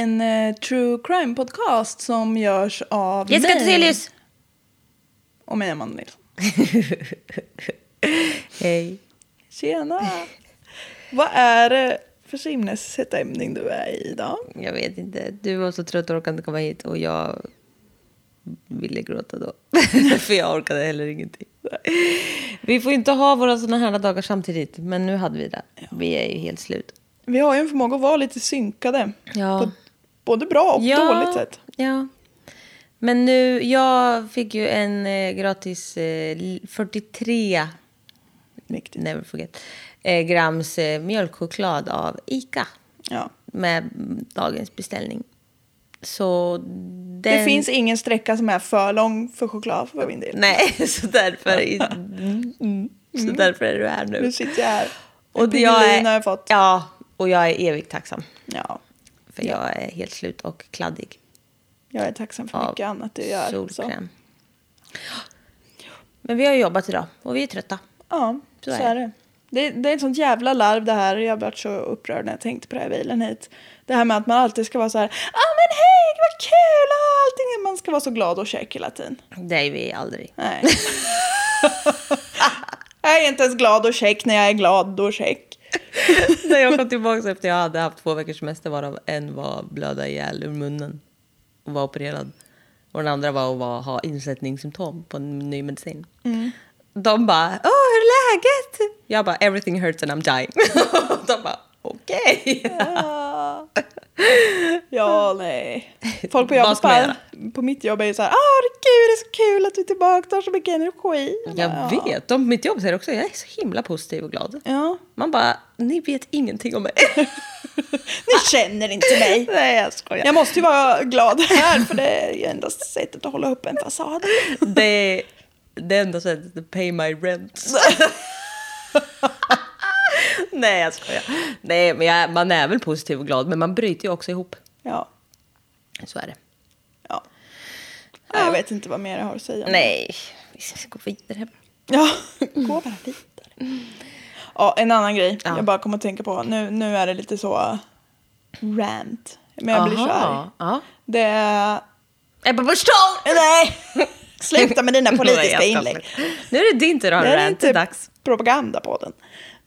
en eh, true crime podcast som görs av Jessica mig Thyselius! och mig, Amanda Nilsson. Hej. Tjena! Vad är det för sinnesstämning du är i idag? Jag vet inte. Du var så trött och orkade inte komma hit och jag ville gråta då. För jag orkade heller ingenting. Vi får inte ha våra såna här dagar samtidigt, men nu hade vi det. Vi är ju helt slut. Vi har ju en förmåga att vara lite synkade. Ja. På både bra och dåligt sätt. Ja. Men nu, jag fick ju en eh, gratis eh, 43, Riktigt. never forget, eh, grams eh, mjölkchoklad av ICA. Ja. Med dagens beställning. Så den... Det finns ingen sträcka som är för lång för choklad för min del. Nej, så därför, mm, så därför är du här nu. Nu sitter jag här. Och jag är, har jag fått. Ja, och jag är evigt tacksam. Ja. För jag är helt slut och kladdig Jag är tacksam för mycket annat du gör. Så. solkräm. Men vi har jobbat idag och vi är trötta. Ja, så, Så är det. det. Det är ett sånt jävla larv det här. Jag varit så upprörd när jag tänkte på det här bilen hit. Det här med att man alltid ska vara så här. ah, men hej, vad kul! och allting. Man ska vara så glad och check hela tiden. Det är vi aldrig. Nej. jag är inte ens glad och check när jag är glad och check. När jag kom tillbaka efter jag hade haft två veckors semester varav en var blöda ihjäl ur munnen och var opererad. Och den andra var att vara, ha insättningssymptom på en ny medicin. De bara, åh hur är läget? Jag bara, everything hurts and I'm dying. De bara, okej. Ja. ja, nej. Folk på jobbet bara, på mitt jobb är ju så här, ah, gud det är så kul att du är tillbaka, du har så mycket energi. Jag ja. vet, de på mitt jobb säger också, jag är så himla positiv och glad. Ja. Man bara, ni vet ingenting om mig. Ni känner inte mig. Nej jag skojar. Jag måste ju vara glad här för det är ju enda sättet att hålla upp en fasad. Det är det enda sättet att pay my rent. Nej jag skojar. Nej men jag, man är väl positiv och glad men man bryter ju också ihop. Ja. Så är det. ja. Nej, Jag vet inte vad mer jag har att säga. Nej, vi ska gå vidare. Ja, gå bara vidare. Ja, en annan grej Ja. jag bara kommer att tänka på. Nu, nu är det lite så rant. Men jag blir så arg. Ja. Det är... Ebba Busch! Nej! Sluta med dina politiska inlägg. Nu är det din tur att ha rant, det är inte dags.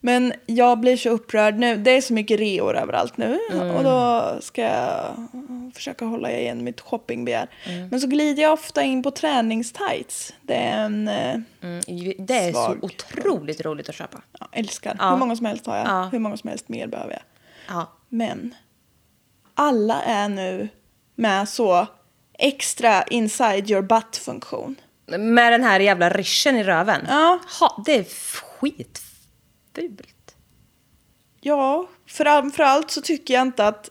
Men jag blir så upprörd nu. Det är så mycket reor överallt nu. Mm. Och då ska jag försöka hålla igen mitt shoppingbegär. Mm. Men så glider jag ofta in på träningstights. Det är en... Mm, det är Svag. så otroligt roligt att köpa. Ja, älskar. Ja. Hur många som helst har jag. Ja. Hur många som helst mer behöver jag. Ja. Men alla är nu med så extra inside your butt-funktion. Med den här jävla ryschen i röven. Ja. Ha, det är skitfult. Ja, framförallt så tycker jag inte att...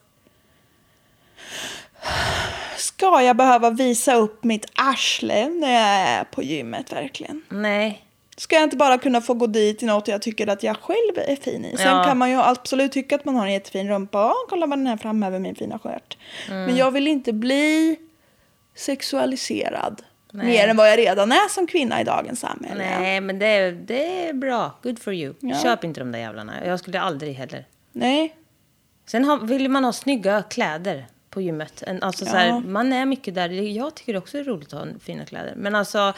Ska jag behöva visa upp mitt arsle när jag är på gymmet verkligen? Nej. Ska jag inte bara kunna få gå dit i något jag tycker att jag själv är fin i? Sen Ja. kan man ju absolut tycka att man har en jättefin rumpa. Ja, kolla vad den här framhäver min fina stjärt. Mm. Men jag vill inte bli sexualiserad. Nej. Mer än vad jag redan är som kvinna i dagens samhälle. Nej, men det är, det är bra. Good for you. Ja. Köp inte de där jävlarna. Jag skulle aldrig heller. Nej. Sen har, vill man ha snygga kläder på gymmet. Alltså, så Ja. här, man är mycket där. Jag tycker också det är roligt att ha fina kläder. Men alltså,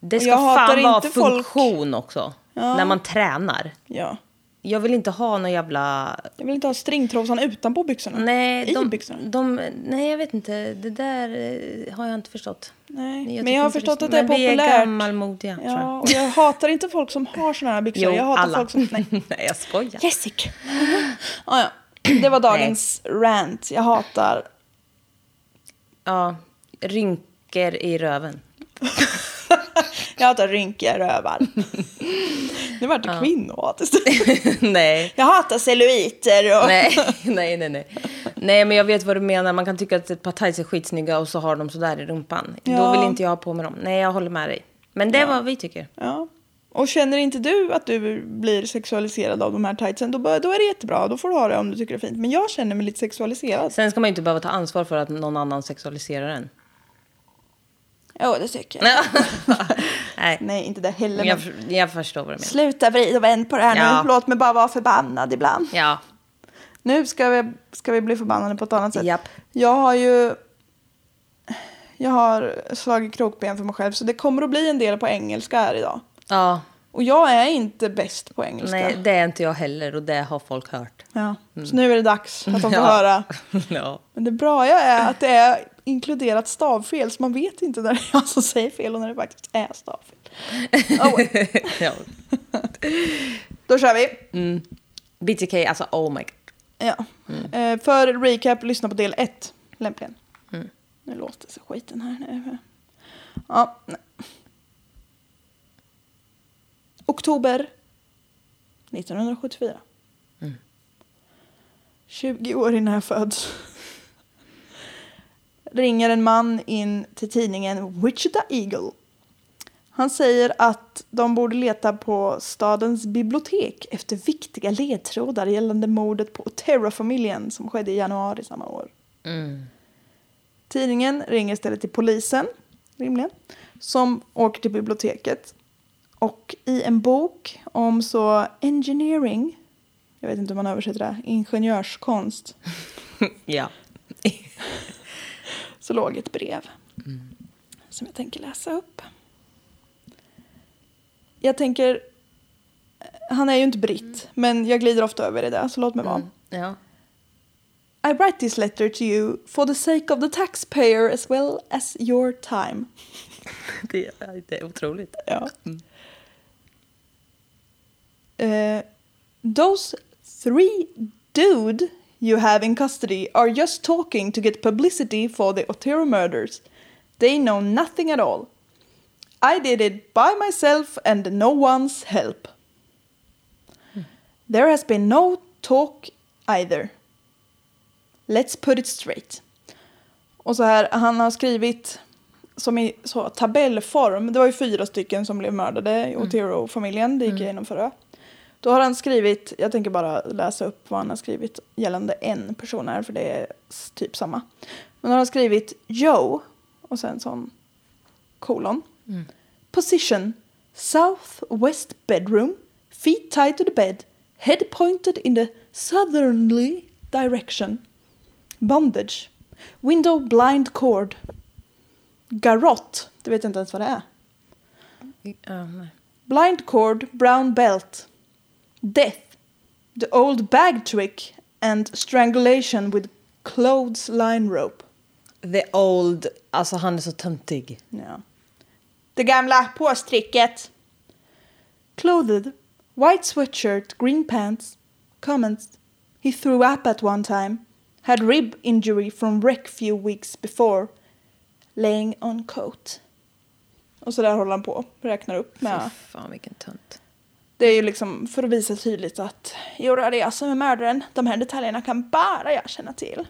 det ska fan vara inte folk- funktion också. När man tränar. Ja. Jag vill inte ha någon jävla... Jag vill inte ha stringtrosan utanpå byxorna. Nej, I de, byxorna. de, nej, jag vet inte. Det där eh, har jag inte förstått. Nej. tycker Men jag har förstått att det är Men vi populärt. är gammalmodiga, tror Ja, jag. och jag hatar inte folk som har såna här byxor. Jo, jag hatar alla. folk som... Nej. nej, jag skojar. Jessica. ah, ja. Det var dagens rant. Jag hatar... Ja, rynkor i röven. Jag hatar rynkiga rövar. Nu vart det kvinnohat istället. nej. Jag hatar celluliter och... nej, nej, nej, nej. Nej, men jag vet vad du menar. Man kan tycka att ett par tights är skitsnygga och så har de sådär i rumpan. Då Ja. vill inte jag ha på mig dem. Nej, jag håller med dig. Men det är vad vi tycker. Ja. Och känner inte du att du blir sexualiserad av de här tightsen, då, då är det jättebra. Då får du ha det om du tycker det är fint. Men jag känner mig lite sexualiserad. Sen ska man ju inte behöva ta ansvar för att någon annan sexualiserar en. Ja, det tycker jag. nej, Nej, inte det heller. men jag, jag förstår vad du menar. Sluta vrid och vänd på det här Ja. nu. Låt mig bara vara förbannad ibland. Ja, Nu ska vi, ska vi bli förbannade på ett annat sätt. Japp. Jag har ju... Jag har slagit krokben för mig själv så det kommer att bli en del på engelska här idag. Ja, Och jag är inte bäst på engelska. nej, det är inte jag heller och det har folk hört. Ja. Så nu är det dags att de får Ja. höra. ja. Men det bra är att det är inkluderat stavfel så man vet inte när det är jag som säger fel och när det faktiskt är stavfel. Oh, ja. Då kör vi. BTK, alltså oh my god. Ja. Eh, för recap, lyssna på del 1 lämpligen. Nu låter sig skiten här. nu. Ja. nej. Oktober 1974. 20 år innan jag föds. Ringer en man in till tidningen Wichita Eagle. Han säger att de borde leta på stadens bibliotek efter viktiga ledtrådar gällande mordet på Otero-familjen som skedde i januari samma år. Tidningen ringer istället till polisen, rimligen, som åker till biblioteket. Och i en bok om så engineering, jag vet inte hur man översätter det, ingenjörskonst, ja. Så låg ett brev som jag tänker läsa upp. Jag tänker, han är ju inte britt, men jag glider ofta över i det, så låt mig vara. ja. I write this letter to you for the sake of the taxpayer as well as your time. Det, det är otroligt. Ja. Uh, those three dude you have in custody are just talking to get publicity for the Otero murders. They know nothing at all. I did it by myself and no one's help. There has been no talk either. Let's put it straight. Och så här, han har skrivit som i så, tabellform. Det var ju fyra stycken som blev mördade i Otero-familjen. Det gick jag igenom förra. Då har han skrivit, jag tänker bara läsa upp vad han har skrivit gällande en person här för det är typ samma. Men han har skrivit Joe och sen sån kolon. Position South West bedroom, feet tied to the bed, head pointed in the southerly direction. Bondage. Window blind cord. Garrott, det vet jag inte ens vad det är. Blind cord, brown belt. Death. The old bag trick and strangulation with clothesline rope. The old, alltså han är så töntig. Ja. Det gamla påstricket. Clothed, white sweatshirt, green pants. Comments. He threw up at one time. Had rib injury from wreck few weeks before. Laying on coat. Och så där håller han på. Räknar upp med. Fy fan vilken tönt. Det är ju liksom för att visa tydligt att jo, det är jag som är mördaren. De här detaljerna kan bara jag känna till.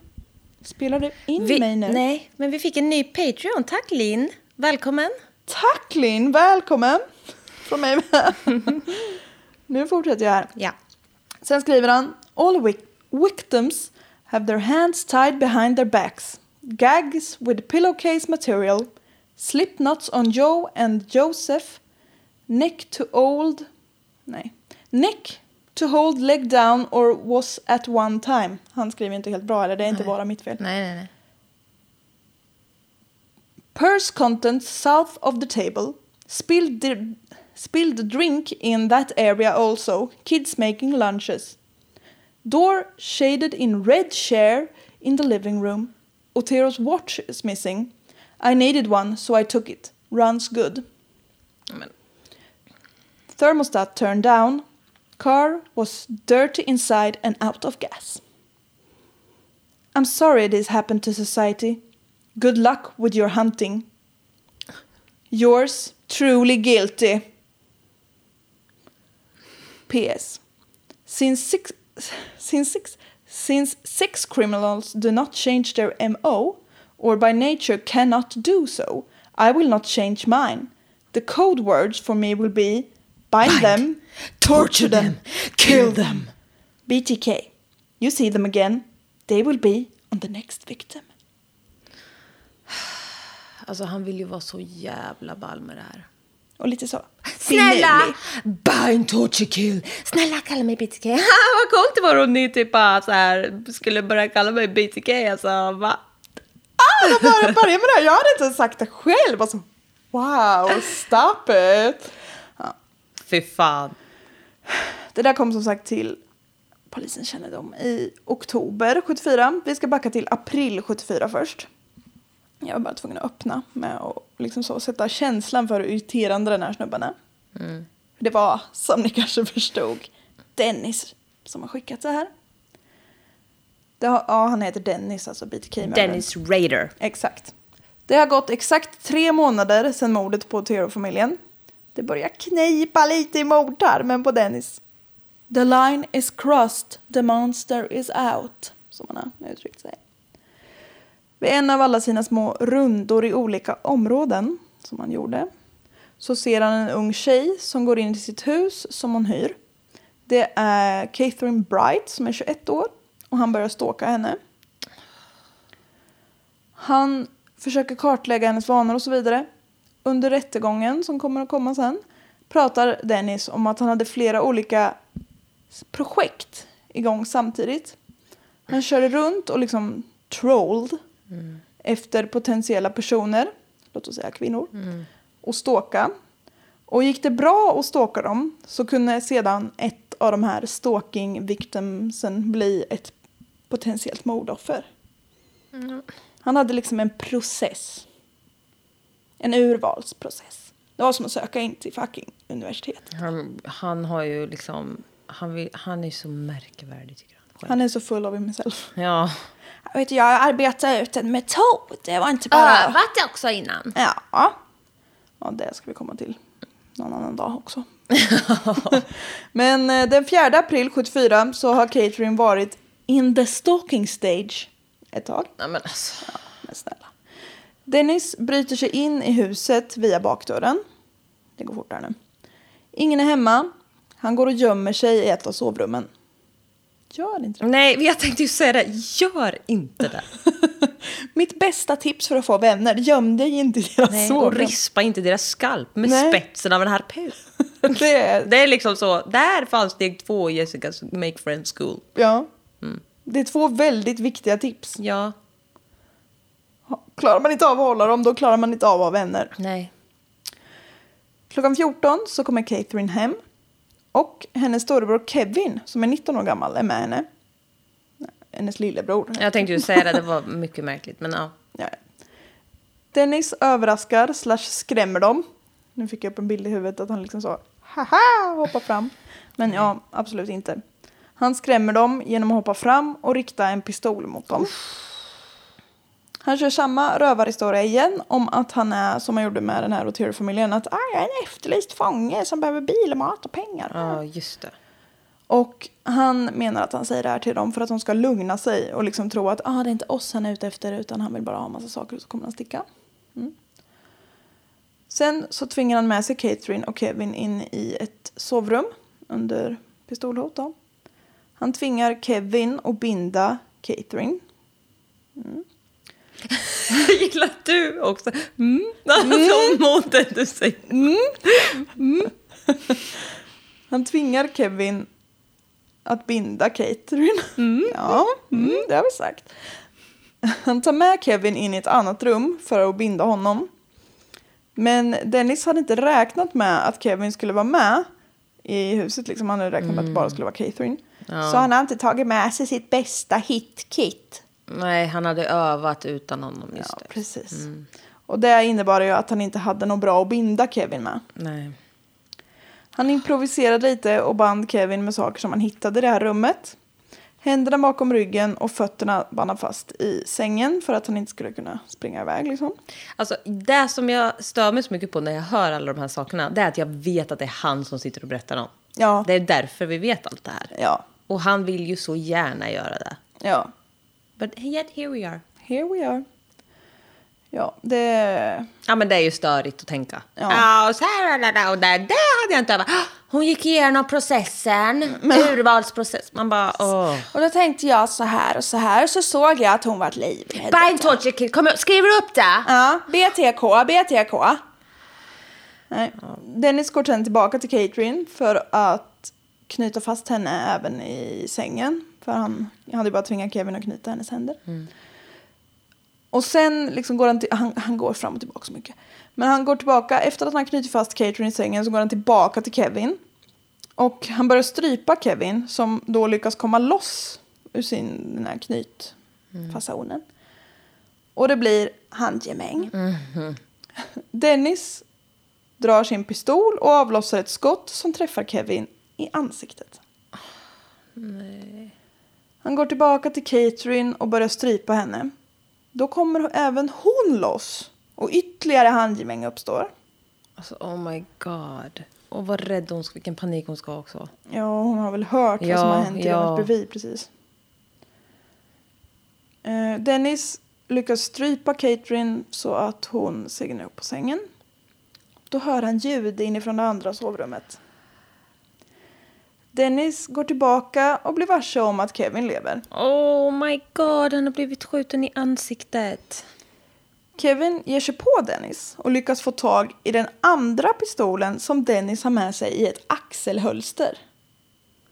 Spelar du in Vi, mig nu? nej, men vi fick en ny Patreon. Tack Linn. Välkommen. Tack Linn, välkommen! Från mig med. nu fortsätter jag här. Ja. Sen skriver han All vic- victims have their hands tied behind their backs. Gags with pillowcase material. Slip knots on Joe and Joseph. Neck to old... Nej. Neck to hold leg down or was at one time. Han skriver inte helt bra, eller det är inte bara mitt fel. Nej, nej, nej. Purse contents south of the table. Spilled, the, spilled drink in that area also. Kids making lunches. Door shaded in red chair in the living room. Otero's watch is missing. I needed one, so I took it. Runs good. Men, Thermostat turned down. Car was dirty inside and out of gas. I'm sorry this happened to society. Good luck with your hunting. Yours, truly guilty. P.S. Since six, since six, since sex criminals do not change their MO, or by nature cannot do so, I will not change mine. The code words for me will be bind, them, torture them, kill them. BTK. You see them again. They will be on the next victim. alltså han vill ju vara så jävla ball med det här. Och lite så. Snälla! Bind, torture, kill. Snälla kalla mig BTK. Vad coolt det var om ni typ bara så här skulle börja kalla mig BTK. Alltså, va? att börja, börja med det här. Jag hade inte sagt det själv. Alltså, wow, stop it. Fy fan. Det där kom som sagt till polisens kännedom i oktober 74. Vi ska backa till april 74 först. Jag var bara tvungen att öppna med att liksom så sätta känslan för hur irriterande den här snubben är. Det var, som ni kanske förstod, Dennis som har skickat så här. Det har, ja, han heter Dennis, alltså BTK-mördaren. Dennis Rader. Exakt. Det har gått exakt tre månader sedan mordet på Theodore-familjen. Det börjar knipa lite i mordtarmen på Dennis. The line is crossed, the monster is out, som han har uttryckt sig. Vid en av alla sina små rundor i olika områden, som han gjorde, så ser han en ung tjej som går in i sitt hus som hon hyr. Det är Catherine Bright som är 21 år och han börjar stalka henne. Han försöker kartlägga hennes vanor och så vidare. Under rättegången som kommer att komma sen pratar Dennis om att han hade flera olika projekt igång samtidigt. Han körde runt och liksom trolled efter potentiella personer, låt oss säga kvinnor, och stalka. Och gick det bra att stalka dem så kunde sedan ett av de här stalking victimsen bli ett potentiellt mordoffer. Han hade liksom en process. En urvalsprocess. Det var som att söka in till fucking universitet. Han, han har ju liksom... Han, vill, han är så märkvärdig tycker jag. Han är så full av himself. Ja. Jag, vet, jag arbetade ut en metod. Det var inte bara... Övat också innan. Ja. Ja, det ska vi komma till någon annan dag också. Men eh, den 4 april 74 så har Catherine varit in the stalking stage ett tag. Nej men alltså. Men snälla. Dennis bryter sig in i huset via bakdörren. Det går fortare nu. Ingen är hemma. Han går och gömmer sig i ett av sovrummen. Gör inte det. Nej, jag tänkte ju säga det. Gör inte det. Mitt bästa tips för att få vänner, göm dig inte i deras Nej, och sovrum. rispa inte deras skalp med Nej. spetsen av en harpun. det är, Det är liksom så. Där fanns steg två i Jessicas Make Friends School. ja. det är två väldigt viktiga tips. Ja. Klarar man inte av att hålla dem, då klarar man inte av att ha vänner. Nej. Klockan 14 så kommer Catherine hem. Och hennes storebror Kevin, som är 19 år gammal, är med henne. Hennes lillebror. Jag tänkte ju säga det. Det var mycket märkligt. Men ja. Ja. Dennis överraskar slash skrämmer dem. Nu fick jag upp en bild i huvudet att han liksom så haha hoppar fram. Men ja, absolut inte. Han skrämmer dem genom att hoppa fram och rikta en pistol mot dem. Han kör samma rövarhistoria igen om att han är, som han gjorde med den här Otero-familjen, att ah, jag är en efterlyst fånge som behöver bil, mat och pengar. Ja, just det. Och han menar att han säger det här till dem för att de ska lugna sig och liksom tro att ah, det är inte oss han är ute efter utan han vill bara ha massa saker och så kommer han sticka. Mm. Sen så tvingar han med sig Catherine och Kevin in i ett sovrum under pistolhot. Då. Han tvingar Kevin att binda Catherine. Jag gillar att du också... Mm. Alltså, mot det du säger. Han tvingar Kevin att binda Catherine. Ja, mm, det har vi sagt. Han tar med Kevin in i ett annat rum för att binda honom. Men Dennis hade inte räknat med att Kevin skulle vara med i huset. Liksom. Han hade räknat med att det bara skulle vara Catherine. Ja. Så han har inte tagit med sig sitt bästa hit-kit. Nej, han hade övat utan honom. Just Ja, det. precis. Och det innebar ju att han inte hade något bra att binda Kevin med. Nej. Han improviserade lite och band Kevin med saker som han hittade i det här rummet. Händerna bakom ryggen och fötterna band han fast i sängen för att han inte skulle kunna springa iväg. Liksom. Alltså, det som jag stör mig så mycket på när jag hör alla de här sakerna, det är att jag vet att det är han som sitter och berättar dem. Ja, Det är därför vi vet allt det här. ja, Och han vill ju så gärna göra det. ja. But yet here we are. Here we are. Ja, det... Ja, men det är ju störigt att tänka. Ja. Ja, och så här och där, och där, där hade jag inte övat. Hon gick igenom processen, urvalsprocess. Man bara, åh. Och då tänkte jag så här och så här så såg jag att hon var livrädd. Bind torture kid, kom upp, skriver du upp det? Ja, BTK, BTK. Nej. Dennis går sen tillbaka till Catherine för att knyta fast henne även i sängen. För han hade ju bara tvingat Kevin att knyta hennes händer. Och sen liksom går han, till, han, han går fram och tillbaka så mycket. Men han går tillbaka, efter att han knutit fast Catherine i sängen så går han tillbaka till Kevin. Och han börjar strypa Kevin som då lyckas komma loss ur sin den här knytfasonen. Och det blir handgemäng. Dennis drar sin pistol och avlossar ett skott som träffar Kevin i ansiktet. Han går tillbaka till Catherine och börjar strypa henne. Då kommer även hon loss och ytterligare handgemäng uppstår. Alltså, oh my god. Och vad rädd hon ska, vilken panik hon ska ha också. Ja, hon har väl hört vad Ja, som har hänt i ja. rummet bredvid precis. Eh, Dennis lyckas strypa Catherine så att hon segnar upp på sängen. Då hör han ljud inifrån det andra sovrummet. Dennis går tillbaka och blir varse om att Kevin lever. Oh my god, han har blivit skjuten i ansiktet. Kevin ger sig på Dennis och lyckas få tag i den andra pistolen som Dennis har med sig i ett axelhölster.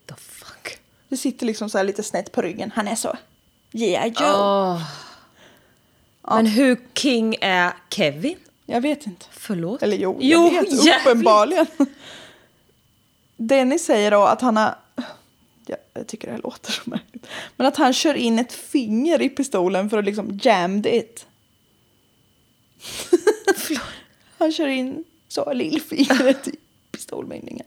The fuck? Det sitter liksom så här lite snett på ryggen. Han är så. Yeah, Joe. Åh. Men hur king är Kevin? Jag vet inte. Förlåt? Eller jo, jo jag vet. jävligt. Uppenbarligen. Dennis säger då att han har... Ja, jag tycker det här låter så märkligt. Men att han kör in ett finger i pistolen för att liksom jammed it. han kör in så lillfingret i pistolmynningen.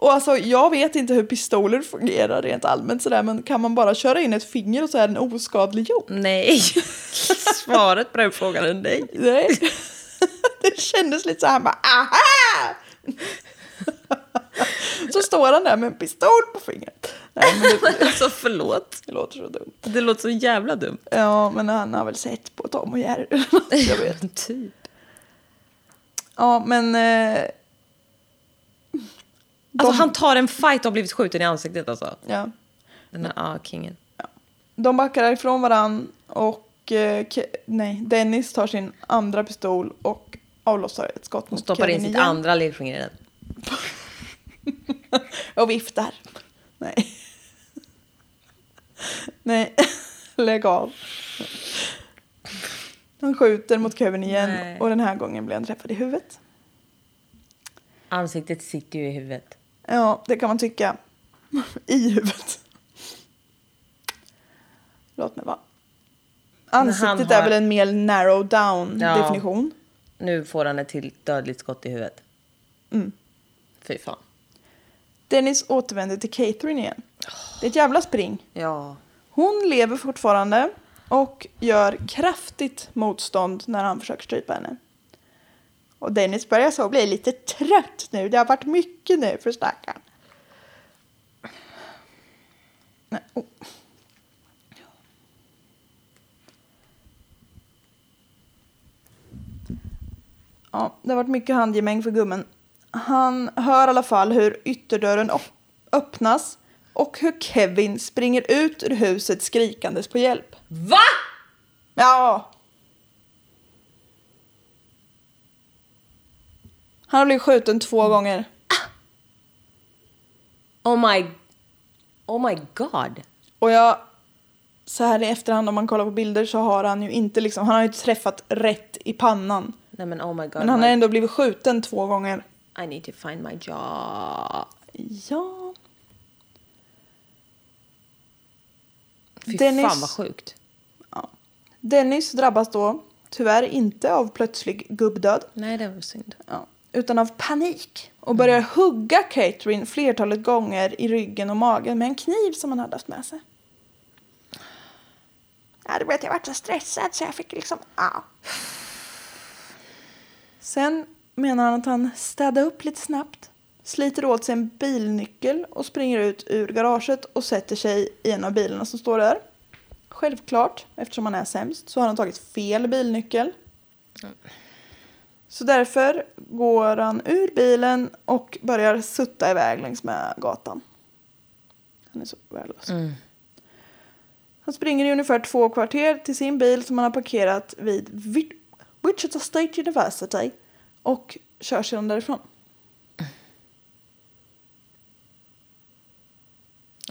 Och alltså, jag vet inte hur pistoler fungerar rent allmänt sådär, men kan man bara köra in ett finger och så är den oskadliggjord? Nej. Svaret på den frågan är nej. Nej. Det kändes lite så här, bara aha! Så står han där med en pistol på fingret. Nej, men det, Alltså förlåt. det låter så dumt. Det låter så jävla dumt. Ja, men han har väl sett på Tom och Jerry. Jag vet. typ. Ja, men... Eh, Alltså De- han tar en fight och har blivit skjuten i ansiktet alltså. ja. Den här ah, kingen. De backar ifrån varann och eh, nej, Dennis tar sin andra pistol och avlossar ett skott Och mot stoppar in Kevin sitt igen. andra lillfinger i den. och viftar. Nej. Nej, lägg av. Han skjuter mot Kevin igen Nej. och den här gången blir han träffad i huvudet. Ansiktet sitter ju i huvudet. Ja, det kan man tycka. I huvudet. Låt mig vara. Ansiktet han är har- väl en mer narrow down Ja. definition. Nu får han ett till dödligt skott i huvudet. Mm. Fy fan. Dennis återvänder till Catherine igen. Det är ett jävla spring. Ja. Hon lever fortfarande och gör kraftigt motstånd när han försöker strypa henne. Och Dennis börjar så bli lite trött nu. Det har varit mycket nu för stackaren. Nej, oh. Ja, det har varit mycket handgemäng för gummen. Han hör i alla fall hur ytterdörren öppnas och hur Kevin springer ut ur huset skrikandes på hjälp. Va? Ja. Han har blivit skjuten två gånger. Oh my... Oh my god. Och jag, så här i efterhand om man kollar på bilder så har han ju inte liksom, han har ju inte träffat rätt i pannan. Nej men oh my god. Men han my- har ändå blivit skjuten två gånger. I need to find my job. Ja. Fy Dennis- fan vad sjukt. Dennis drabbas då tyvärr inte av plötslig gubbdöd. Nej det var synd. Ja, utan av panik och börjar hugga Catherine flertalet gånger i ryggen och magen med en kniv som han hade haft med sig. Ja, du vet, jag var så stressad så jag fick liksom... Ja. Sen menar han att han städar upp lite snabbt, sliter åt sig en bilnyckel och springer ut ur garaget och sätter sig i en av bilarna som står där. Självklart, eftersom han är sämst, så har han tagit fel bilnyckel. Så därför går han ur bilen och börjar sutta iväg längs med gatan. Han är så värdelös. Han springer i ungefär två kvarter till sin bil som han har parkerat vid Vi- Wichita State University och kör sedan därifrån.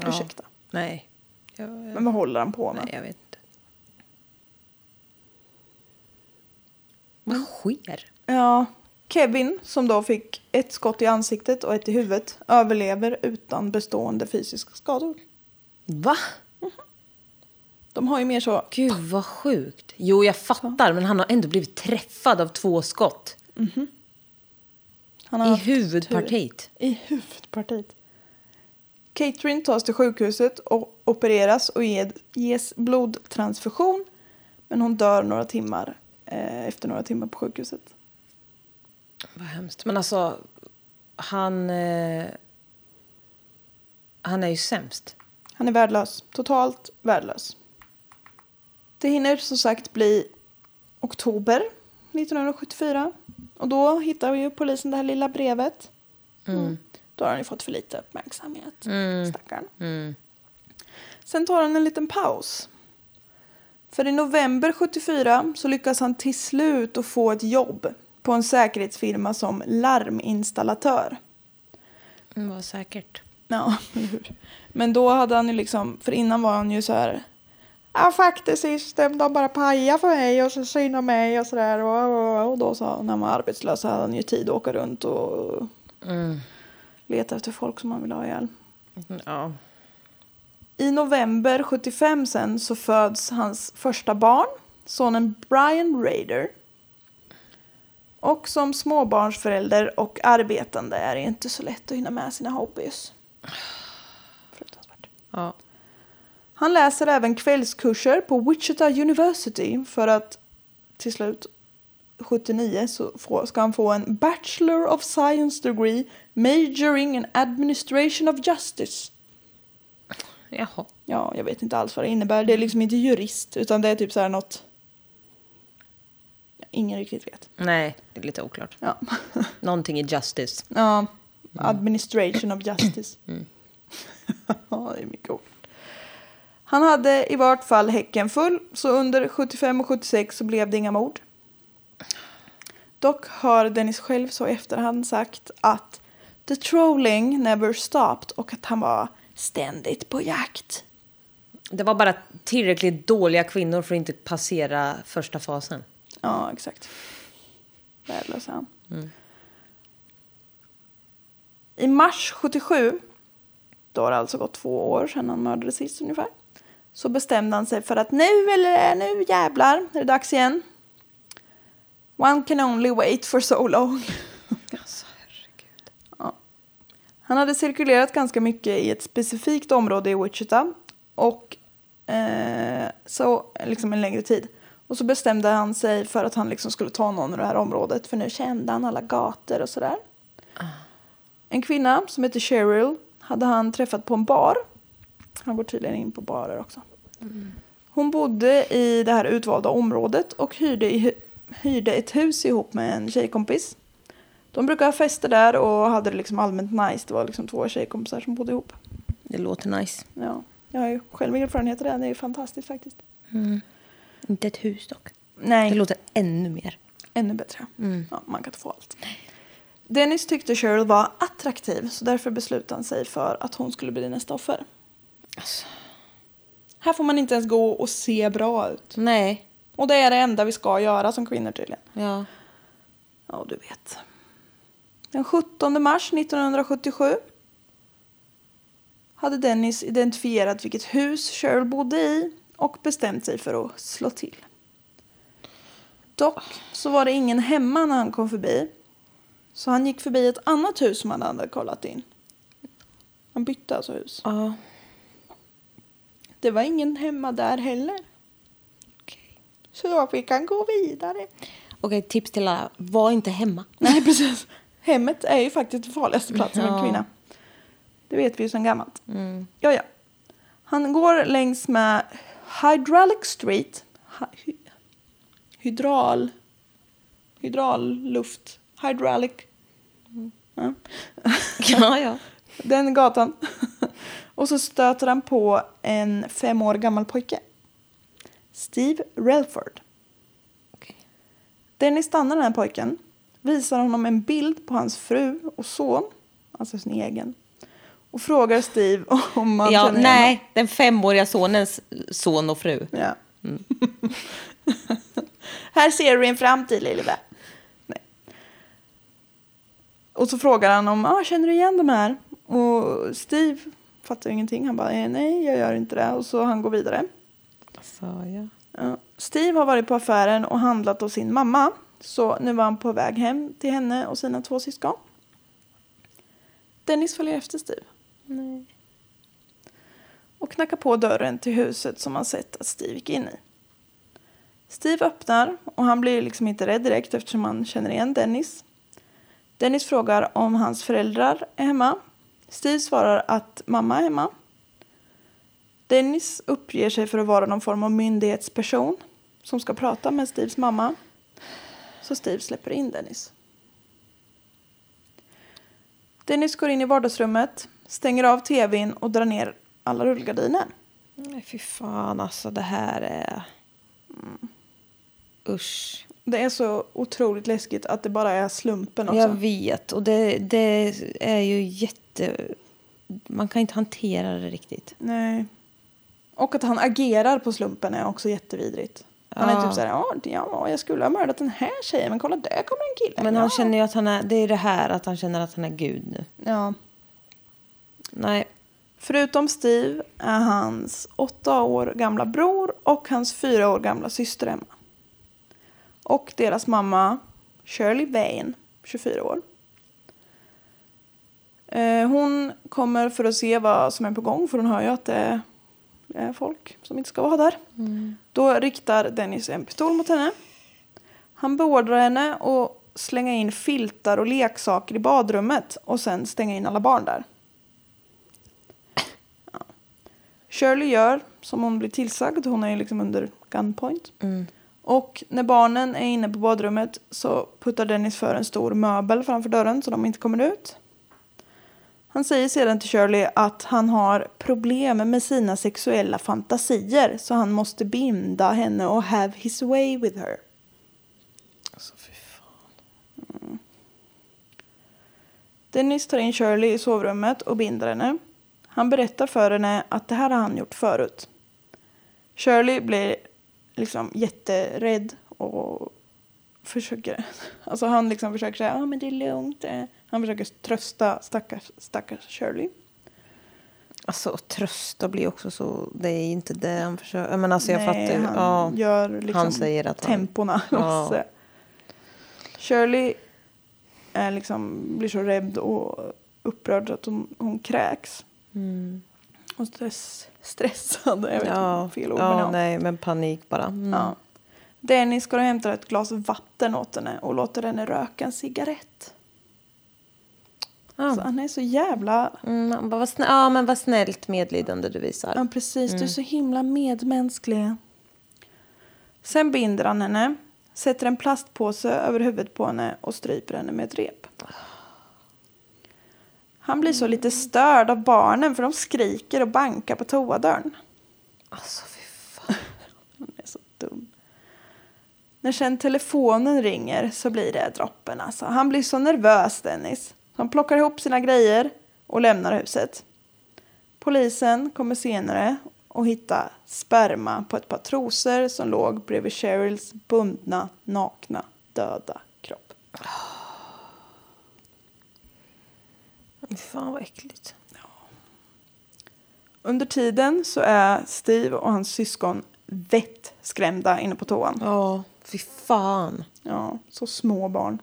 Ja. Ursäkta. Nej. Jag, jag... Men vad håller han på med? Nej, jag vet inte. Vad sker? Ja. Kevin, som då fick ett skott i ansiktet och ett i huvudet, överlever utan bestående fysiska skador. Va? De har ju mer så... Gud vad sjukt. Jo, jag fattar, men han har ändå blivit träffad av två skott. Han har I huvudpartiet. tur. I huvudpartiet. Catherine tas till sjukhuset och opereras och ge- ges blodtransfusion. Men hon dör några timmar eh, efter några timmar på sjukhuset. Vad hemskt. Men alltså, han... Eh, han är ju sämst. Han är värdelös. Totalt värdelös. Det hinner som sagt bli oktober 1974. Och då hittar ju polisen det här lilla brevet. Mm. Då har han ju fått för lite uppmärksamhet. Stackarn. Mm. Sen tar han en liten paus. För i november 74 så lyckas han till slut att få ett jobb på en säkerhetsfirma som larminstallatör. Mm, vad säkert. Ja? Men då hade han ju liksom, för innan var han ju så här. Ja, faktiskt system, de bara pajar för mig och så synar mig och sådär. Och, och, då sa när han var arbetslös hade han ju tid att åka runt och Mm. leta efter folk som han ville ha ihjäl. Ja. I november 75 sen så föds hans första barn, sonen Brian Raider. Och som småbarnsförälder och arbetande är det inte så lätt att hinna med sina hobbys. Fruktansvärt. ja. Han läser även kvällskurser på Wichita University för att till slut 79 så få, ska han få en Bachelor of Science degree majoring in administration of justice. Jaha. Ja, jag vet inte alls vad det innebär. Det är liksom inte jurist, utan det är typ så här något... Ingen riktigt vet. Nej, det är lite oklart. Ja, Någonting i Justice. ja. administration of justice. ja, det är mycket ord. Han hade i vart fall häcken full, så under 75 och 76 så blev det inga mord. Dock har Dennis själv så i efterhand sagt att the trolling never stopped och att han var ständigt på jakt. Det var bara tillräckligt dåliga kvinnor för att inte passera första fasen. Ja, exakt. Värdelös är han. I mars 77, då har det alltså gått två år sedan han mördade sist ungefär, så bestämde han sig för att nu eller nu jävlar är det dags igen. One can only wait for so long. Alltså, herregud. Ja. Han hade cirkulerat ganska mycket i ett specifikt område i Wichita och eh, så liksom en längre tid. Och så bestämde han sig för att han liksom skulle ta någon i det här området för nu kände han alla gator och sådär. En kvinna som heter Cheryl hade han träffat på en bar. Han går tydligen in på barer också. Hon bodde i det här utvalda området och hyrde, i, hyrde ett hus ihop med en tjejkompis. De brukade ha fester där och hade det liksom allmänt nice. Det var liksom två tjejkompisar som bodde ihop. Det låter nice. Ja, jag har ju själv erfarenhet av det. Det är fantastiskt faktiskt. Inte ett hus dock. Nej, Det låter ännu mer. ännu bättre. Ja, man kan inte få allt. Dennis tyckte Cheryl var attraktiv så därför beslutade han sig för att hon skulle bli nästa offer. Alltså. Här får man inte ens gå och se bra ut. Nej. Och det är det enda vi ska göra som kvinnor tydligen. Ja. Ja, du vet. Den 17 mars 1977 hade Dennis identifierat vilket hus Cheryl bodde i och bestämt sig för att slå till. Dock så var det ingen hemma när han kom förbi. Så han gick förbi ett annat hus som han hade kollat in. Han bytte alltså hus. Ja. Det var ingen hemma där heller. Så fick han gå vidare. Okej, tips till alla. Var inte hemma. Nej, precis. Hemmet är ju faktiskt den farligaste platsen för en Ja. kvinna. Det vet vi ju sedan gammalt. Mm. Ja, ja. Han går längs med Hydraulic Street. Hy- hy- hydral... Hydralluft. Hydraulic. Ja. Ja, ja. Den gatan. Och så stöter han på en fem år gammal pojke. Steve Relford. Okej. Dennis stannar den här pojken, visar honom en bild på hans fru och son, alltså sin egen, och frågar Steve om han ja känner igen nej, den femåriga sonens son och fru. Ja. Här ser du en framtid lille Nej. Och så frågar han om, ah, känner du igen de här? Och Steve fattar ingenting. Han bara, eh, nej jag gör inte det. Och så han går vidare. Jag? Ja. Steve har varit på affären och handlat hos sin mamma. Så nu var han på väg hem till henne och sina två syskon. Dennis följer efter Steve. Nej. och knackar på dörren till huset som han sett att Steve gick in i. Steve öppnar och han blir liksom inte rädd direkt eftersom han känner igen Dennis. Dennis frågar om hans föräldrar är hemma. Steve svarar att mamma är hemma. Dennis uppger sig för att vara någon form av myndighetsperson som ska prata med Steves mamma. Så Steve släpper in Dennis. Dennis går in i vardagsrummet, stänger av tvn och drar ner alla rullgardiner. Nej, fy fan alltså. Det här är... Mm. Usch. Det är så otroligt läskigt att det bara är slumpen också. Jag vet. Och det, det är ju jätte... Man kan inte hantera det riktigt. Nej. Och att han agerar på slumpen är också jättevidrigt. Han är Ja. typ såhär, ja, ja, jag skulle ha mördat den här tjejen, men kolla där kommer en kille. Men ja. han känner ju att han är... Det är det här att han känner att han är gud nu. Ja. Nej. Förutom Steve är hans åtta år gamla bror och hans fyra år gamla syster hemma. Och deras mamma Shirley Vane, 24 år. Eh, Hon kommer för att se vad som är på gång för hon hör ju att det är folk som inte ska vara där. Då riktar Dennis en pistol mot henne. Han beordrar henne att slänga in filtar och leksaker i badrummet och sen stänga in alla barn där. Ja. Shirley gör som hon blir tillsagd. Hon är ju liksom under gunpoint. Och när barnen är inne på badrummet så puttar Dennis för en stor möbel framför dörren så de inte kommer ut. Han säger sedan till Shirley att han har problem med sina sexuella fantasier så han måste binda henne och have his way with her. Alltså fy fan. Dennis tar in Shirley i sovrummet och binder henne. Han berättar för henne att det här har han gjort förut. Shirley blir liksom jätterädd och försöker... Alltså han liksom försöker säga ah, men det är lugnt. Eh." Han försöker trösta stackars, stackars Shirley. Alltså trösta blir också så... Det är inte det han försöker... Men alltså jag Nej, fattar. han Ja. gör liksom Han säger att han- tempona. Ja. Ja. Shirley är liksom, blir så rädd och upprörd att hon, hon kräks. Mm. Och stress, stressad. Jag vet Ja, inte, fel ord. ja, men ja. nej, men panik bara. Mm. Ja. Dennis går och hämtar ett glas vatten åt henne och låter henne röka en cigarett. Ja. Så han är så jävla... Mm, bara, snä- ja, men vad snällt medlidande du visar. Ja, precis. Du är så himla medmänsklig. Sen binder han henne, sätter en plastpåse över huvudet på henne och stryper henne med ett rep. Han blir så lite störd av barnen för de skriker och bankar på toadörren. Alltså fy fan. Han är så dum. När sen telefonen ringer så blir det droppen. Alltså. Han blir så nervös, Dennis. Han plockar ihop sina grejer och lämnar huset. Polisen kommer senare och hittar sperma på ett par trosor som låg bredvid Cheryls bundna, nakna, döda kropp. Fy fan vad äckligt. Under tiden så är Steve och hans syskon vettskrämda inne på toan. Ja, fy fan. Ja, så små barn.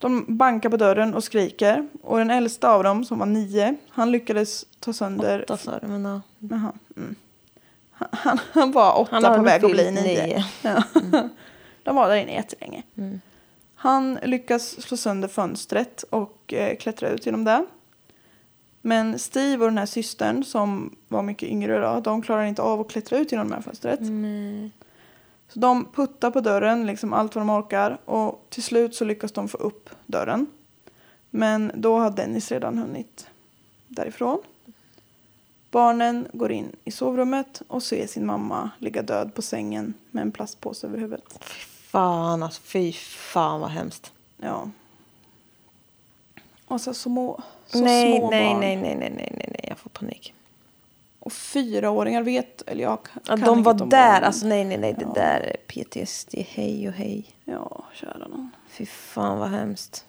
De bankar på dörren och skriker. Och den äldsta av dem, som var nio, han lyckades ta sönder... Åtta sa du, men ja. Jaha, mm. han, han, han var åtta Han på väg att bli nio. nio. Ja. De var där inne jättelänge. Han lyckas slå sönder fönstret och eh, klättra ut genom det. Men Steve och den här systern som var mycket yngre då, de klarar inte av att klättra ut genom det här fönstret. Nej. Så de puttar på dörren liksom allt vad de orkar och till slut så lyckas de få upp dörren. Men då har Dennis redan hunnit därifrån. Barnen går in i sovrummet och ser sin mamma ligga död på sängen med en plastpåse över huvudet. Fy fan, alltså fy fan vad hemskt. Ja. Och så små, så nej, små nej, barn. nej, nej, nej, nej, nej, nej, jag får panik. Och fyraåringar vet, eller jag Ja, de var där. Alltså nej, nej, nej. Det Ja. där är PTSD. Hej och hej. Ja, kära nån. Fy fan vad hemskt.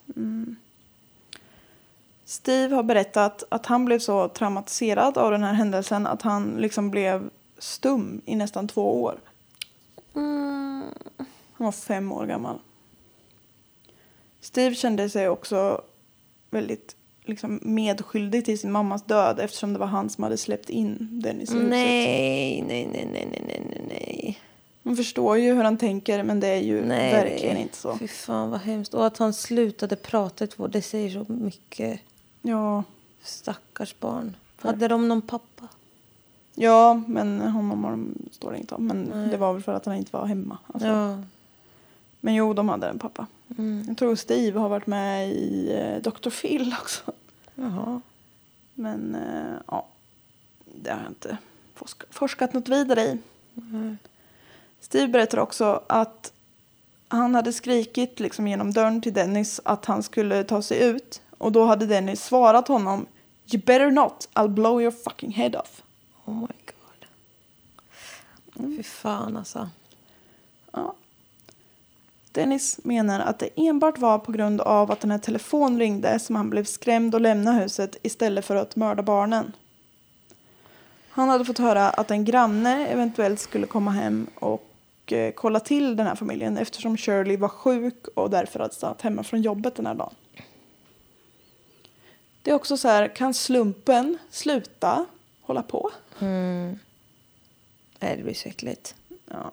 Steve har berättat att han blev så traumatiserad av den här händelsen att han liksom blev stum i nästan två år. Mm. Han var fem år gammal. Steve kände sig också väldigt liksom, medskyldig till sin mammas död eftersom det var han som hade släppt in Dennis i huset. Nej, nej, nej, nej, nej, nej, nej. Man förstår ju hur han tänker men det är ju Nej. verkligen inte så. Fy fan vad hemskt. Och att han slutade prata i två, det säger så mycket. Ja, Stackars barn. Hade de någon pappa? ja men honom har de, står det inte om. Men Nej. det var väl för att han inte var hemma. Alltså. Ja. Men jo, de hade en pappa. Mm. Jag tror Steve har varit med i eh, Dr. Phil också. Jaha. Men eh, ja, det har jag inte forska- forskat något vidare i. Nej. Steve berättar också att han hade skrikit liksom genom dörren till Dennis att han skulle ta sig ut. Och då hade Dennis svarat honom You better not, I'll blow your fucking head off. Oh my god. Fy fan alltså. Ja. Dennis menar att det enbart var på grund av att den här telefon ringde som han blev skrämd och lämnade huset istället för att mörda barnen. Han hade fått höra att en granne eventuellt skulle komma hem och eh, kolla till den här familjen eftersom Shirley var sjuk och därför hade stannat hemma från jobbet den här dagen. Det är också så här, kan slumpen sluta hålla på? Mm. Nej, det blir så äckligt. Ja.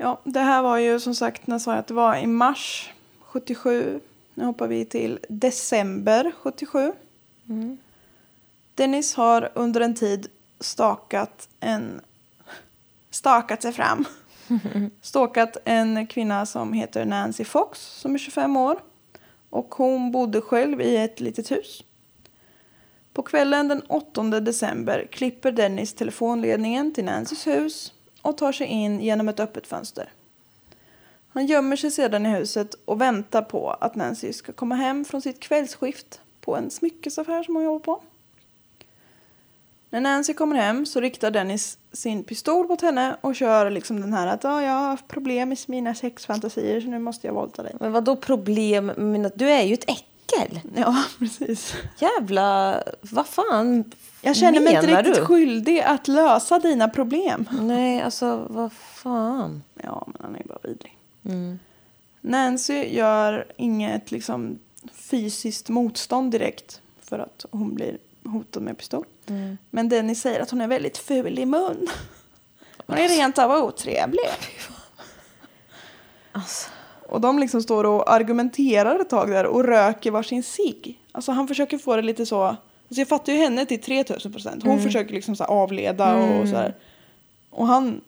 Ja, det här var ju som sagt, när jag sa att det var i mars 77. Nu hoppar vi till december 77. Mm. Dennis har under en tid stakat en... Stakat sig fram. Stalkat en kvinna som heter Nancy Fox som är 25 år. Och hon bodde själv i ett litet hus. På kvällen den 8 december klipper Dennis telefonledningen till Nancys hus och tar sig in genom ett öppet fönster. Han gömmer sig sedan i huset och väntar på att Nancy ska komma hem från sitt kvällsskift på en smyckesaffär som hon jobbar på. När Nancy kommer hem så riktar Dennis sin pistol mot henne och kör liksom den här att ah, jag har haft problem med mina sexfantasier så nu måste jag våldta dig. Men vad då problem? Men du är ju ett äckel. Ja, precis. Jävla... Vad fan Jag känner mig inte menar riktigt du? skyldig att lösa dina problem. Nej, alltså vad fan. Ja, men han är ju bara vidrig. Mm. Nancy gör inget liksom, fysiskt motstånd direkt för att hon blir hotad med pistol. Mm. Men Dennis säger att hon är väldigt ful i mun. Hon är rent av otrevlig. Alltså. Och de liksom står och argumenterar ett tag där och röker varsin cigg. Alltså han försöker få det lite så... Alltså jag fattar ju henne till 3000 procent. Hon försöker liksom så avleda och så här. Och han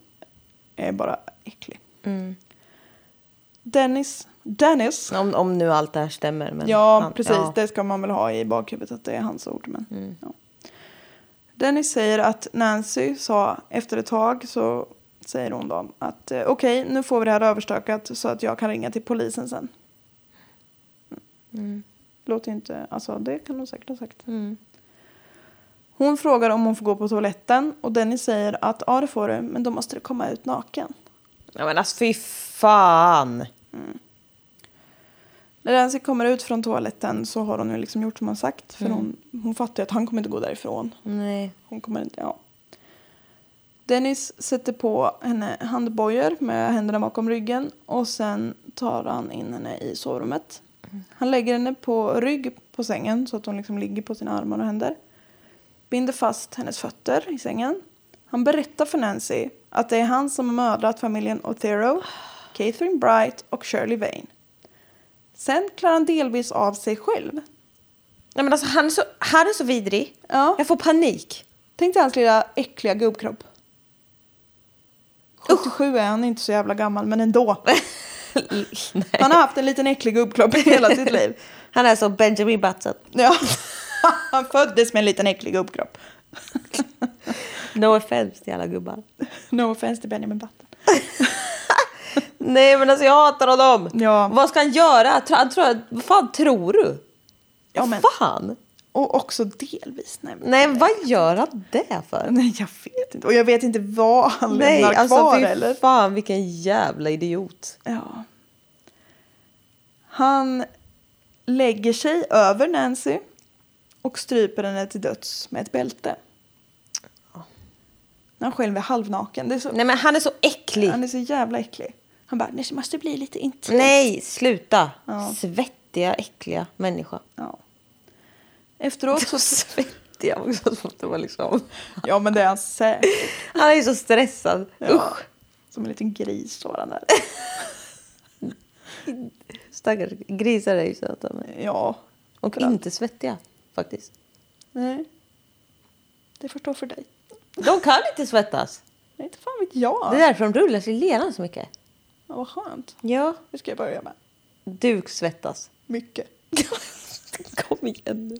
är bara äcklig. Mm. Dennis, Dennis Om, om nu allt det här stämmer. Men Ja, han- precis. ja. Det ska man väl ha i bakhuvudet att det är hans ord. Men, Mm. ja. Dennis säger att Nancy sa efter ett tag så säger hon då att eh, okej, nu får vi det här överstökat så att jag kan ringa till polisen sen. Mm. Låter inte, alltså det kan hon säkert ha sagt. Mm. Hon frågar om hon får gå på toaletten och Dennis säger att ja det får du men då måste du komma ut naken. Ja, men alltså fy fan. När Nancy kommer ut från toaletten så har hon ju liksom gjort som han sagt för Mm. hon, hon fattar ju att han kommer inte gå därifrån. Nej. Hon kommer inte, ja. Dennis sätter på henne handbojor med händerna bakom ryggen och sen tar han in henne i sovrummet. Han lägger henne på rygg på sängen så att hon liksom ligger på sina armar och händer. Binder fast hennes fötter i sängen. Han berättar för Nancy att det är han som har mördat familjen Otero, Catherine Bright och Shirley Vane. Sen klarar han delvis av sig själv. Nej, men alltså, han, är så, han är så vidrig. Ja. Jag får panik. Tänk dig hans lilla äckliga gubbkropp. 77 är han inte så jävla gammal, men ändå. Nej. Han har haft en liten äcklig gubbkropp hela sitt liv. Han är så Benjamin Button. Ja. Han föddes med en liten äcklig gubbkropp. No offense till alla gubbar. No offense till Benjamin Button. Nej men alltså jag hatar honom. Ja. Vad ska han göra? Han tror, vad fan tror du? Ja, men- Fan. Och också delvis. Nej, men- Nej, vad gör han det för? nej, jag vet inte. Och jag vet inte vad han Nej, lämnar alltså kvar fy eller. fan vilken jävla idiot. Ja. Han lägger sig över Nancy och stryper henne till döds med ett bälte. När han själv är halvnaken. Det är så, Nej men han är så äcklig. Han är så jävla äcklig. Han bara, det måste bli lite intimt. Nej, sluta. Ja. Svettiga, äckliga människa. Ja. Efteråt så... Svettiga också. som att det var liksom... Ja, men det är han säkert. Han är ju så stressad. Ja. Usch. Som en liten gris står han där. Stackars grisar är ju söta. Men... Ja. Och allt. inte svettiga faktiskt. Nej. Det förstår för dig. De kan inte svettas. Nej, inte fan vet jag. Det är därför de rullar sig i leran så mycket. Ja, vad skönt. Ja. Det ska jag börja med. Du svettas. Mycket. Kom igen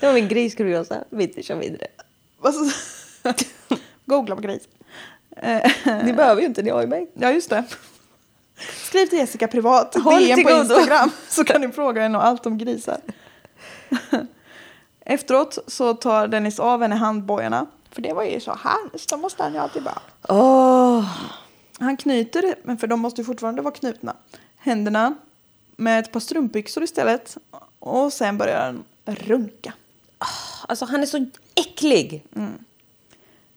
Det var min griskuriosa. Vitt kör vidare. Vad så- Googla på gris. Eh, Ni behöver ju inte, ni har ju mig. Ja, just det. Skriv till Jessica privat, Håll DM på. Instagram, så kan ni fråga henne allt om grisar. Efteråt så tar Dennis av henne handbojorna. För det var ju så hans, de måste han ju alltid bara. Åh. Han knyter, men för de måste ju fortfarande vara knutna, händerna med ett par strumpbyxor istället. Och sen börjar han runka. Alltså han är så äcklig.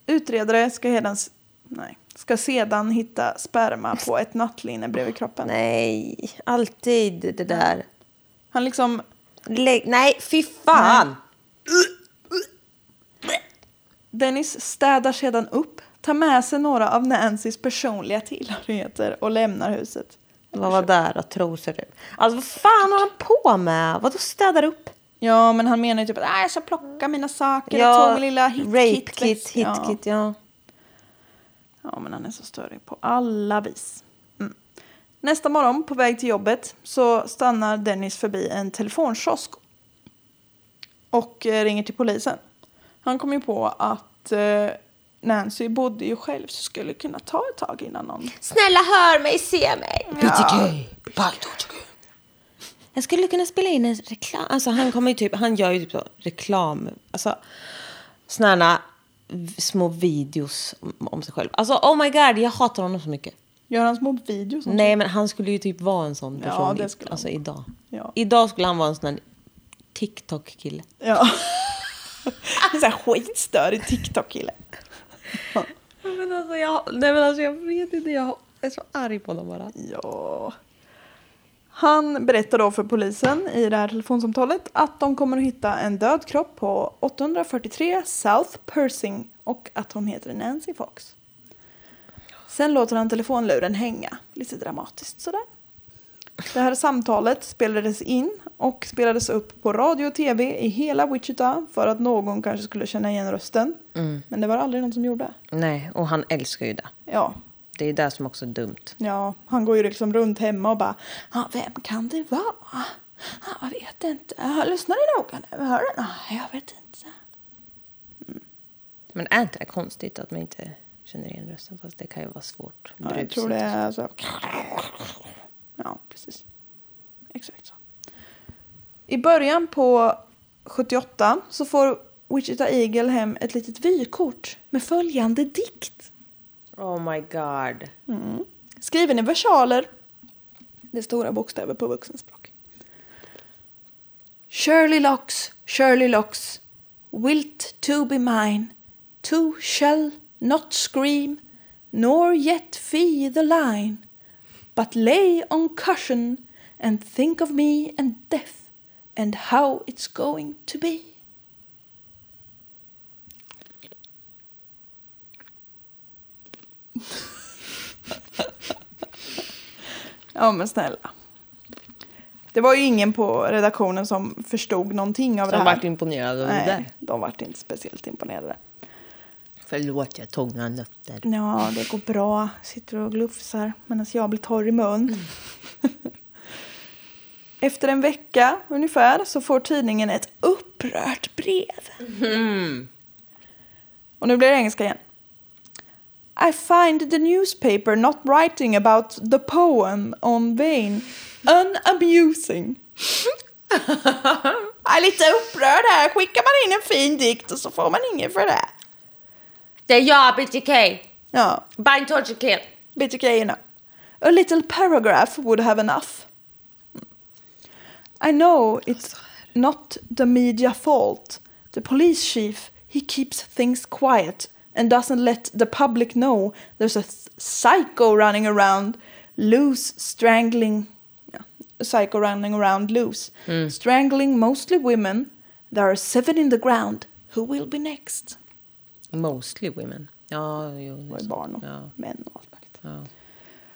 Utredare ska, hedans, nej, ska sedan hitta sperma på ett nattlinne bredvid kroppen. Nej, alltid det där. Han liksom Lägg, nej, fy fan! Dennis städar sedan upp, tar med sig några av Nancys personliga tillhörigheter och lämnar huset. Vad var där då? Trosor typ. Alltså vad fan har han på med? Vadå städar upp? Ja, men han menar ju typ att "Ah, jag ska plocka mina saker, jag Ja, tog min lilla rape hit-kit. kit, hit ja. kit, ja. ja, men han är så störig på alla vis. Mm. Nästa morgon på väg till jobbet så stannar Dennis förbi en telefonkiosk och eh, ringer till polisen. Han kom ju på att eh, Nancy bodde ju själv så skulle kunna ta ett tag innan någon Snälla hör mig, se mig. Ja. Jag skulle kunna spela in en reklam. Alltså han kommer ju typ, han gör ju typ så reklam. Alltså sådana små videos om, sig själv. Alltså oh my god, jag hatar honom så mycket. Gör han små videos? Nej men han skulle ju typ vara en sån Ja, person. det i- skulle han alltså vara. idag. Ja. Idag skulle han vara en sån här TikTok-kille. Ja. En sån här skitstörig TikTok-kille. Men alltså jag, nej men alltså jag vet inte, jag är så arg på honom bara. Ja. Han berättar då för polisen i det här telefonsamtalet att de kommer att hitta en död kropp på 843 South Persing och att hon heter Nancy Fox. Sen låter han telefonluren hänga, lite dramatiskt sådär. Det här samtalet spelades in och spelades upp på radio och tv i hela Wichita för att någon kanske skulle känna igen rösten. Men det var aldrig någon som gjorde. Nej, och han älskar ju det. Ja, Det är det som också är dumt. Ja, han går ju liksom runt hemma och bara, ja, vem kan det vara? Ja, jag vet inte. Lyssnar ni noga nu? Hör du? Nej, jag vet inte. Men är inte det konstigt att man inte känner igen rösten? Fast det kan ju vara svårt. Ja, jag tror det är så. Ja, precis. Exakt så. I början på 78 så får Wichita Eagle hem ett litet vykort med följande dikt. Oh my god. Skriven i versaler. Det är stora bokstäver på vuxenspråk. Shirley locks, Shirley locks, wilt to be mine, two shall not scream, nor yet fee the line, but lay on cushion and think of me and death and how it's going to be. Ja men snälla. Det var ju ingen på redaktionen som förstod någonting av det Som här. vart imponerad av det där. Nej, de vart inte speciellt imponerade. Förlåt, jag tog några nötter. Ja, det går bra. Sitter och glufsar medan jag blir torr i mun. Efter en vecka ungefär så får tidningen ett upprört brev. Och nu blir det engelska igen. I find the newspaper not writing about the poem on Vane unamusing. Jag är lite upprörd här. Skickar man in en fin dikt och så får man inget för det. Är jag, BTK. Ja, Bind torture kid. BTK-erna. A little paragraph would have enough. I know it's not the media fault. The police chief, he keeps things quiet and doesn't let the public know there's a psycho running around loose, strangling. Yeah, a psycho running around loose, strangling mostly women. There are seven in the ground. Who will be next? Mostly women. Ja, jo. Det var ju barn och Ja. män och allt möjligt. Ja.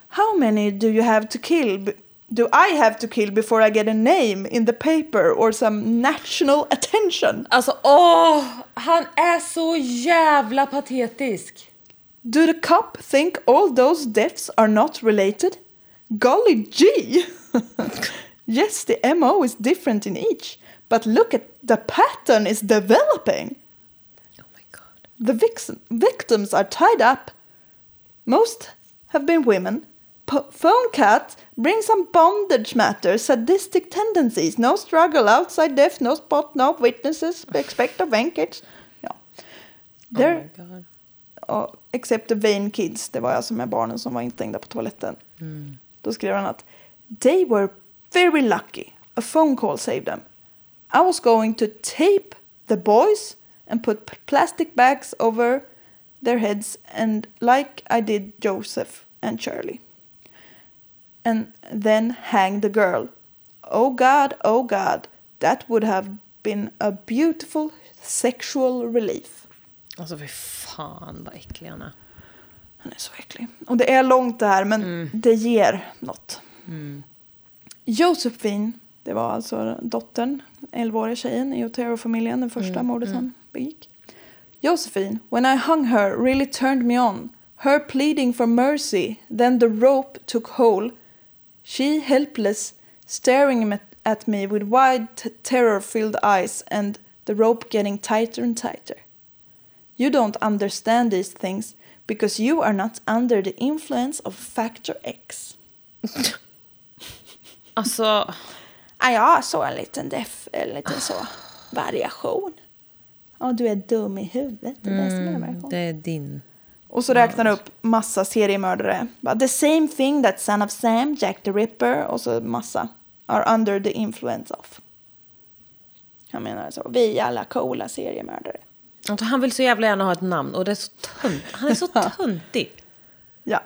How many do you have to kill? Do I have to kill before I get a name in the paper or some national attention? Alltså, åh! Han är så jävla patetisk. Do the cop think all those deaths are not related? Golly gee! yes, the MO is different in each, but look at the pattern is developing. Oh. The victims are tied up. Most have been women. P- phone cat brings some bondage matters, sadistic tendencies, no struggle, outside death, no spot, no witnesses, expect a vengeance. Ja. There, Oh my god. ja, except the vain kids, det var alltså med barnen som var instängda på toaletten. Då skrev han att they were very lucky. A phone call saved them. I was going to tape the boys and put plastic bags over their heads and like I did Joseph and Charlie. And then hang the girl. Oh God, oh God, that would have been a beautiful sexual relief. Alltså fy fan vad äcklig han är. Han är så äcklig. Och det är långt det här, men det ger något. Josephine, det var alltså dottern, 11-åriga tjejen i Otero-familjen, den första mordet han begick. Josephine, when I hung her, really turned me on. Her pleading for mercy, then the rope took hold. She helpless, staring at- me with wide t- terror-filled eyes and the rope getting tighter and tighter. You don't understand these things because you are not under the influence of factor X. Alltså, Ja, jag såg en liten def, en liten så variation. Ja, du är dum i huvudet. Det är det som är. Mm, det är din. Och så räknar han upp massa seriemördare. The same thing that Son of Sam, Jack the Ripper och så massa are under the influence of. Han menar så. Vi är alla coola seriemördare. Alltså, han vill så jävla gärna ha ett namn och det är så tönt. Han är så töntig. Ja.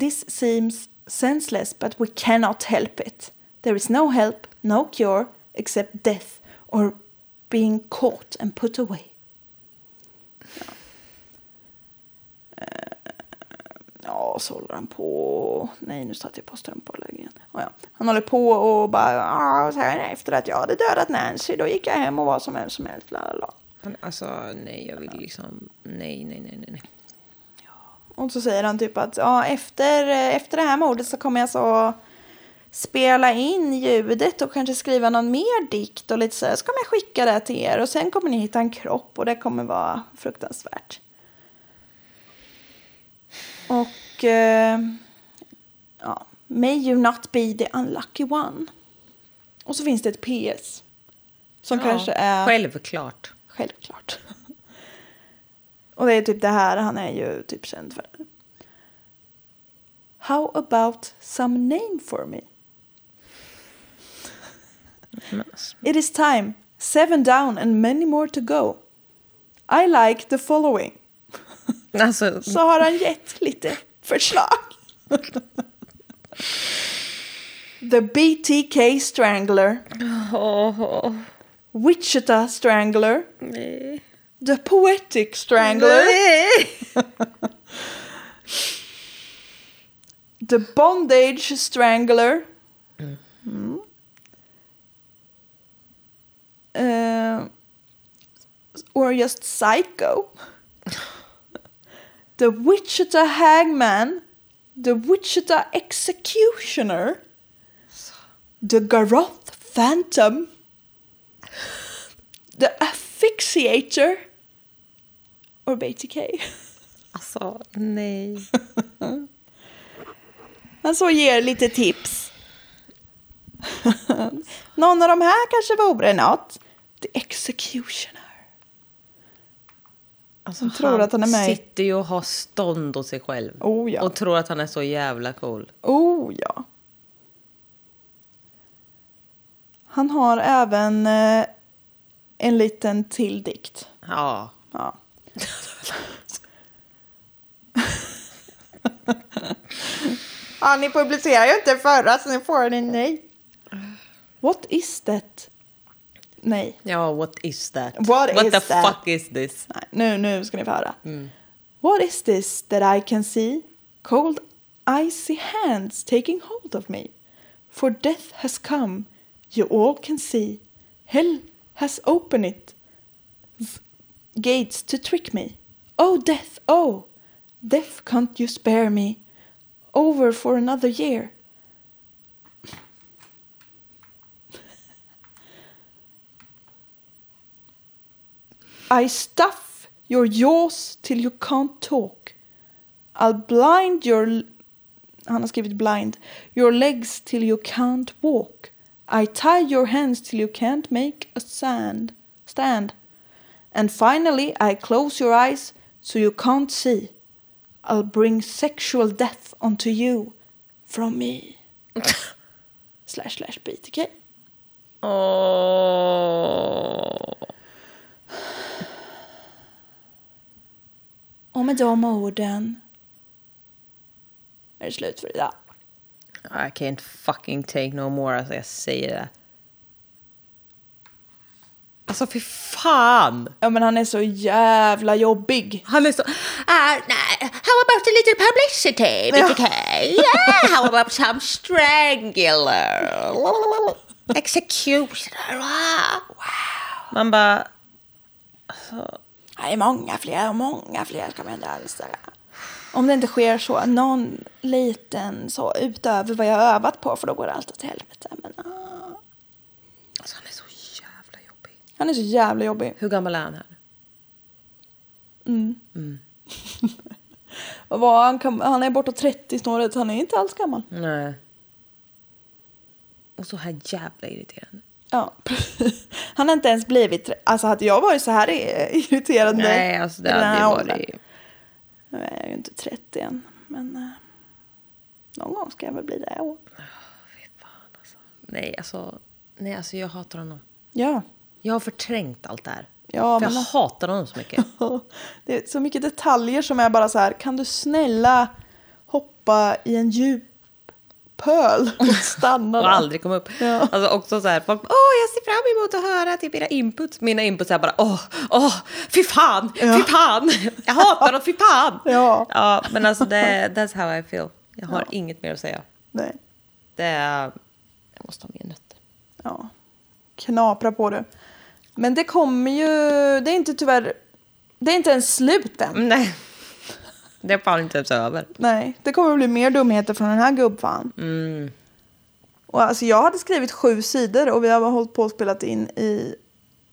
This seems senseless, but we cannot help it. There is no help, no cure, except death or being caught and put away. Ja, Eh, ja så håller han på. Nej, nu satte jag på strömpålägg igen. Ja. Han håller på och bara, så här, efter att jag hade dödat Nancy, då gick jag hem och var som vem som helst. La, la, la. Han, alltså, nej, jag vill liksom... Nej, nej, nej, nej. Och så säger han typ att ja, efter, efter det här mordet så kommer jag så spela in ljudet och kanske skriva någon mer dikt och lite så här. Så kommer jag skicka det till er och sen kommer ni hitta en kropp och det kommer vara fruktansvärt. Och eh, ja, may you not be the unlucky one. Och så finns det ett PS. Som kanske är Självklart. Självklart. Och det är typ det här, han är ju typ känd för. How about some name for me? It is time. Seven down and many more to go. I like the following. alltså Så har han gett lite förslag. the BTK Strangler. åh, Wichita Strangler. nej. The Poetic Strangler. The Bondage Strangler. Mm. Eh, or just Psycho. the Wichita Hangman. The Wichita Executioner. The Garoth Phantom. The Asphyxiator. Or BTK. Alltså, nej. Han så ger lite tips. Någon av de här kanske vore något. The Executioner. Alltså, Han tror att han är med sitter ju och har stånd åt sig själv. Oh, ja. Och tror att han är så jävla cool. Oh ja. Han har även eh, en liten till dikt. Ja. Ja. ja, ni publicerar ju inte förra så ni får en nej. What is that? Nej. Ja, what is that? What what is the that? fuck is this? Nej, nu, nu ska ni få höra. Mm. What is this that I can see? Cold icy hands taking hold of me. For death has come, you all can see. Hell has opened it gates to trick me. Oh, death, oh, death, can't you spare me? Over for another year. I stuff your jaws till you can't talk. I'll blind your... Han har skrivit blind. Your legs till you can't walk. I tie your hands till you can't make a sand, stand. And finally I close your eyes so you can't see. I'll bring sexual death onto you from me. slash slash BTK. Åh. Med de orden är det slut för idag. I can't fucking take no more, alltså jag säger det. Alltså fy fan! Ja men han är så jävla jobbig. Han är så... Uh, nah, how about a little publicity, BTK? Yeah, how about some strangular? Executioner, wow. Man bara... Det är många fler och många fler ska man inte alls. Om det inte sker så, någon liten så utöver vad jag har övat på för då går det allt åt helvete. Men, ah. Alltså han är så jävla jobbig. Han är så jävla jobbig. Hur gammal är han här? Och vad, han, han är bortåt 30 snåret, han är inte alls gammal. Nej. Och så här jävla irriterande. Ja, Han har inte ens blivit, alltså hade jag varit så här irriterad nu Nej, alltså det hade ju här varit... Nu är jag ju inte 30 än, men eh, någon gång ska jag väl bli det. Ja. Fy fan alltså. Nej, alltså... Nej, alltså jag hatar honom. Ja, Jag har förträngt allt det här. Ja, För men- jag hatar honom så mycket. det är så mycket detaljer som är bara så här, kan du snälla hoppa i en djup pöl och stanna Och aldrig kom upp. Ja. Alltså också så här, folk åh jag ser fram emot att höra typ era inputs. Mina inputs är bara, åh, åh, fy fan, fy fan, jag hatar dem, fy fan. Ja. ja men alltså det, that's how I feel. Jag har inget mer att säga. Nej, Det är, jag måste ha mer nötter. ja. Knapra på det. Men det kommer ju, det är inte tyvärr, det är inte ens slut än. Nej, det är fan inte ens över. Nej, det kommer att bli mer dumheter från den här gubbfan. Mm. Och alltså jag hade skrivit sju sidor och vi har hållit på och spelat in i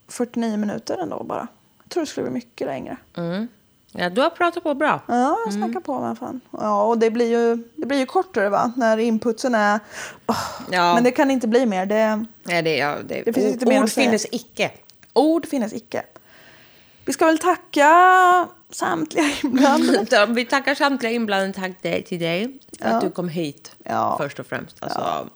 49 minuter ändå bara. Jag tror det skulle bli mycket längre. Mm. Ja, du har pratat på bra. Ja, jag snackar på med fan. Ja, och det blir ju, det blir ju kortare va? När inputsen är... Åh, Ja. Men det kan inte bli mer. Det, Nej, det, ja, det, Det finns ord, inte mer ord finnes icke. ord finns icke. Vi ska väl tacka samtliga inblandade. Vi tackar samtliga inblandade. Tack dig, till dig Ja. att du kom hit Ja. först och främst. Alltså,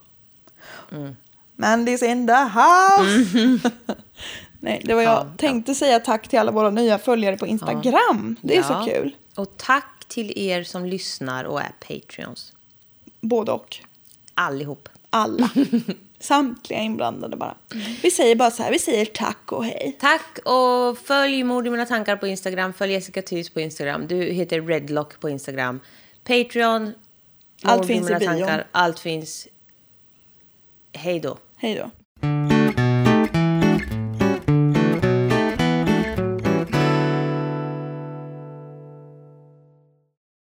Mandy's in the house! Nej, det var jag Ja, tänkte säga tack till alla våra nya följare på Instagram. Det är ja. så kul. Och tack till er som lyssnar och är Patreons. Både och. Allihop. Alla. Samtliga inblandade bara. Vi säger bara så här, vi säger tack och hej. Tack och följ Mord i mina tankar på Instagram. Följ Jessica Thys på Instagram. Du heter Redlock på Instagram. Patreon. Allt finns i mina bion. tankar. Allt finns. Hej då. Hej då.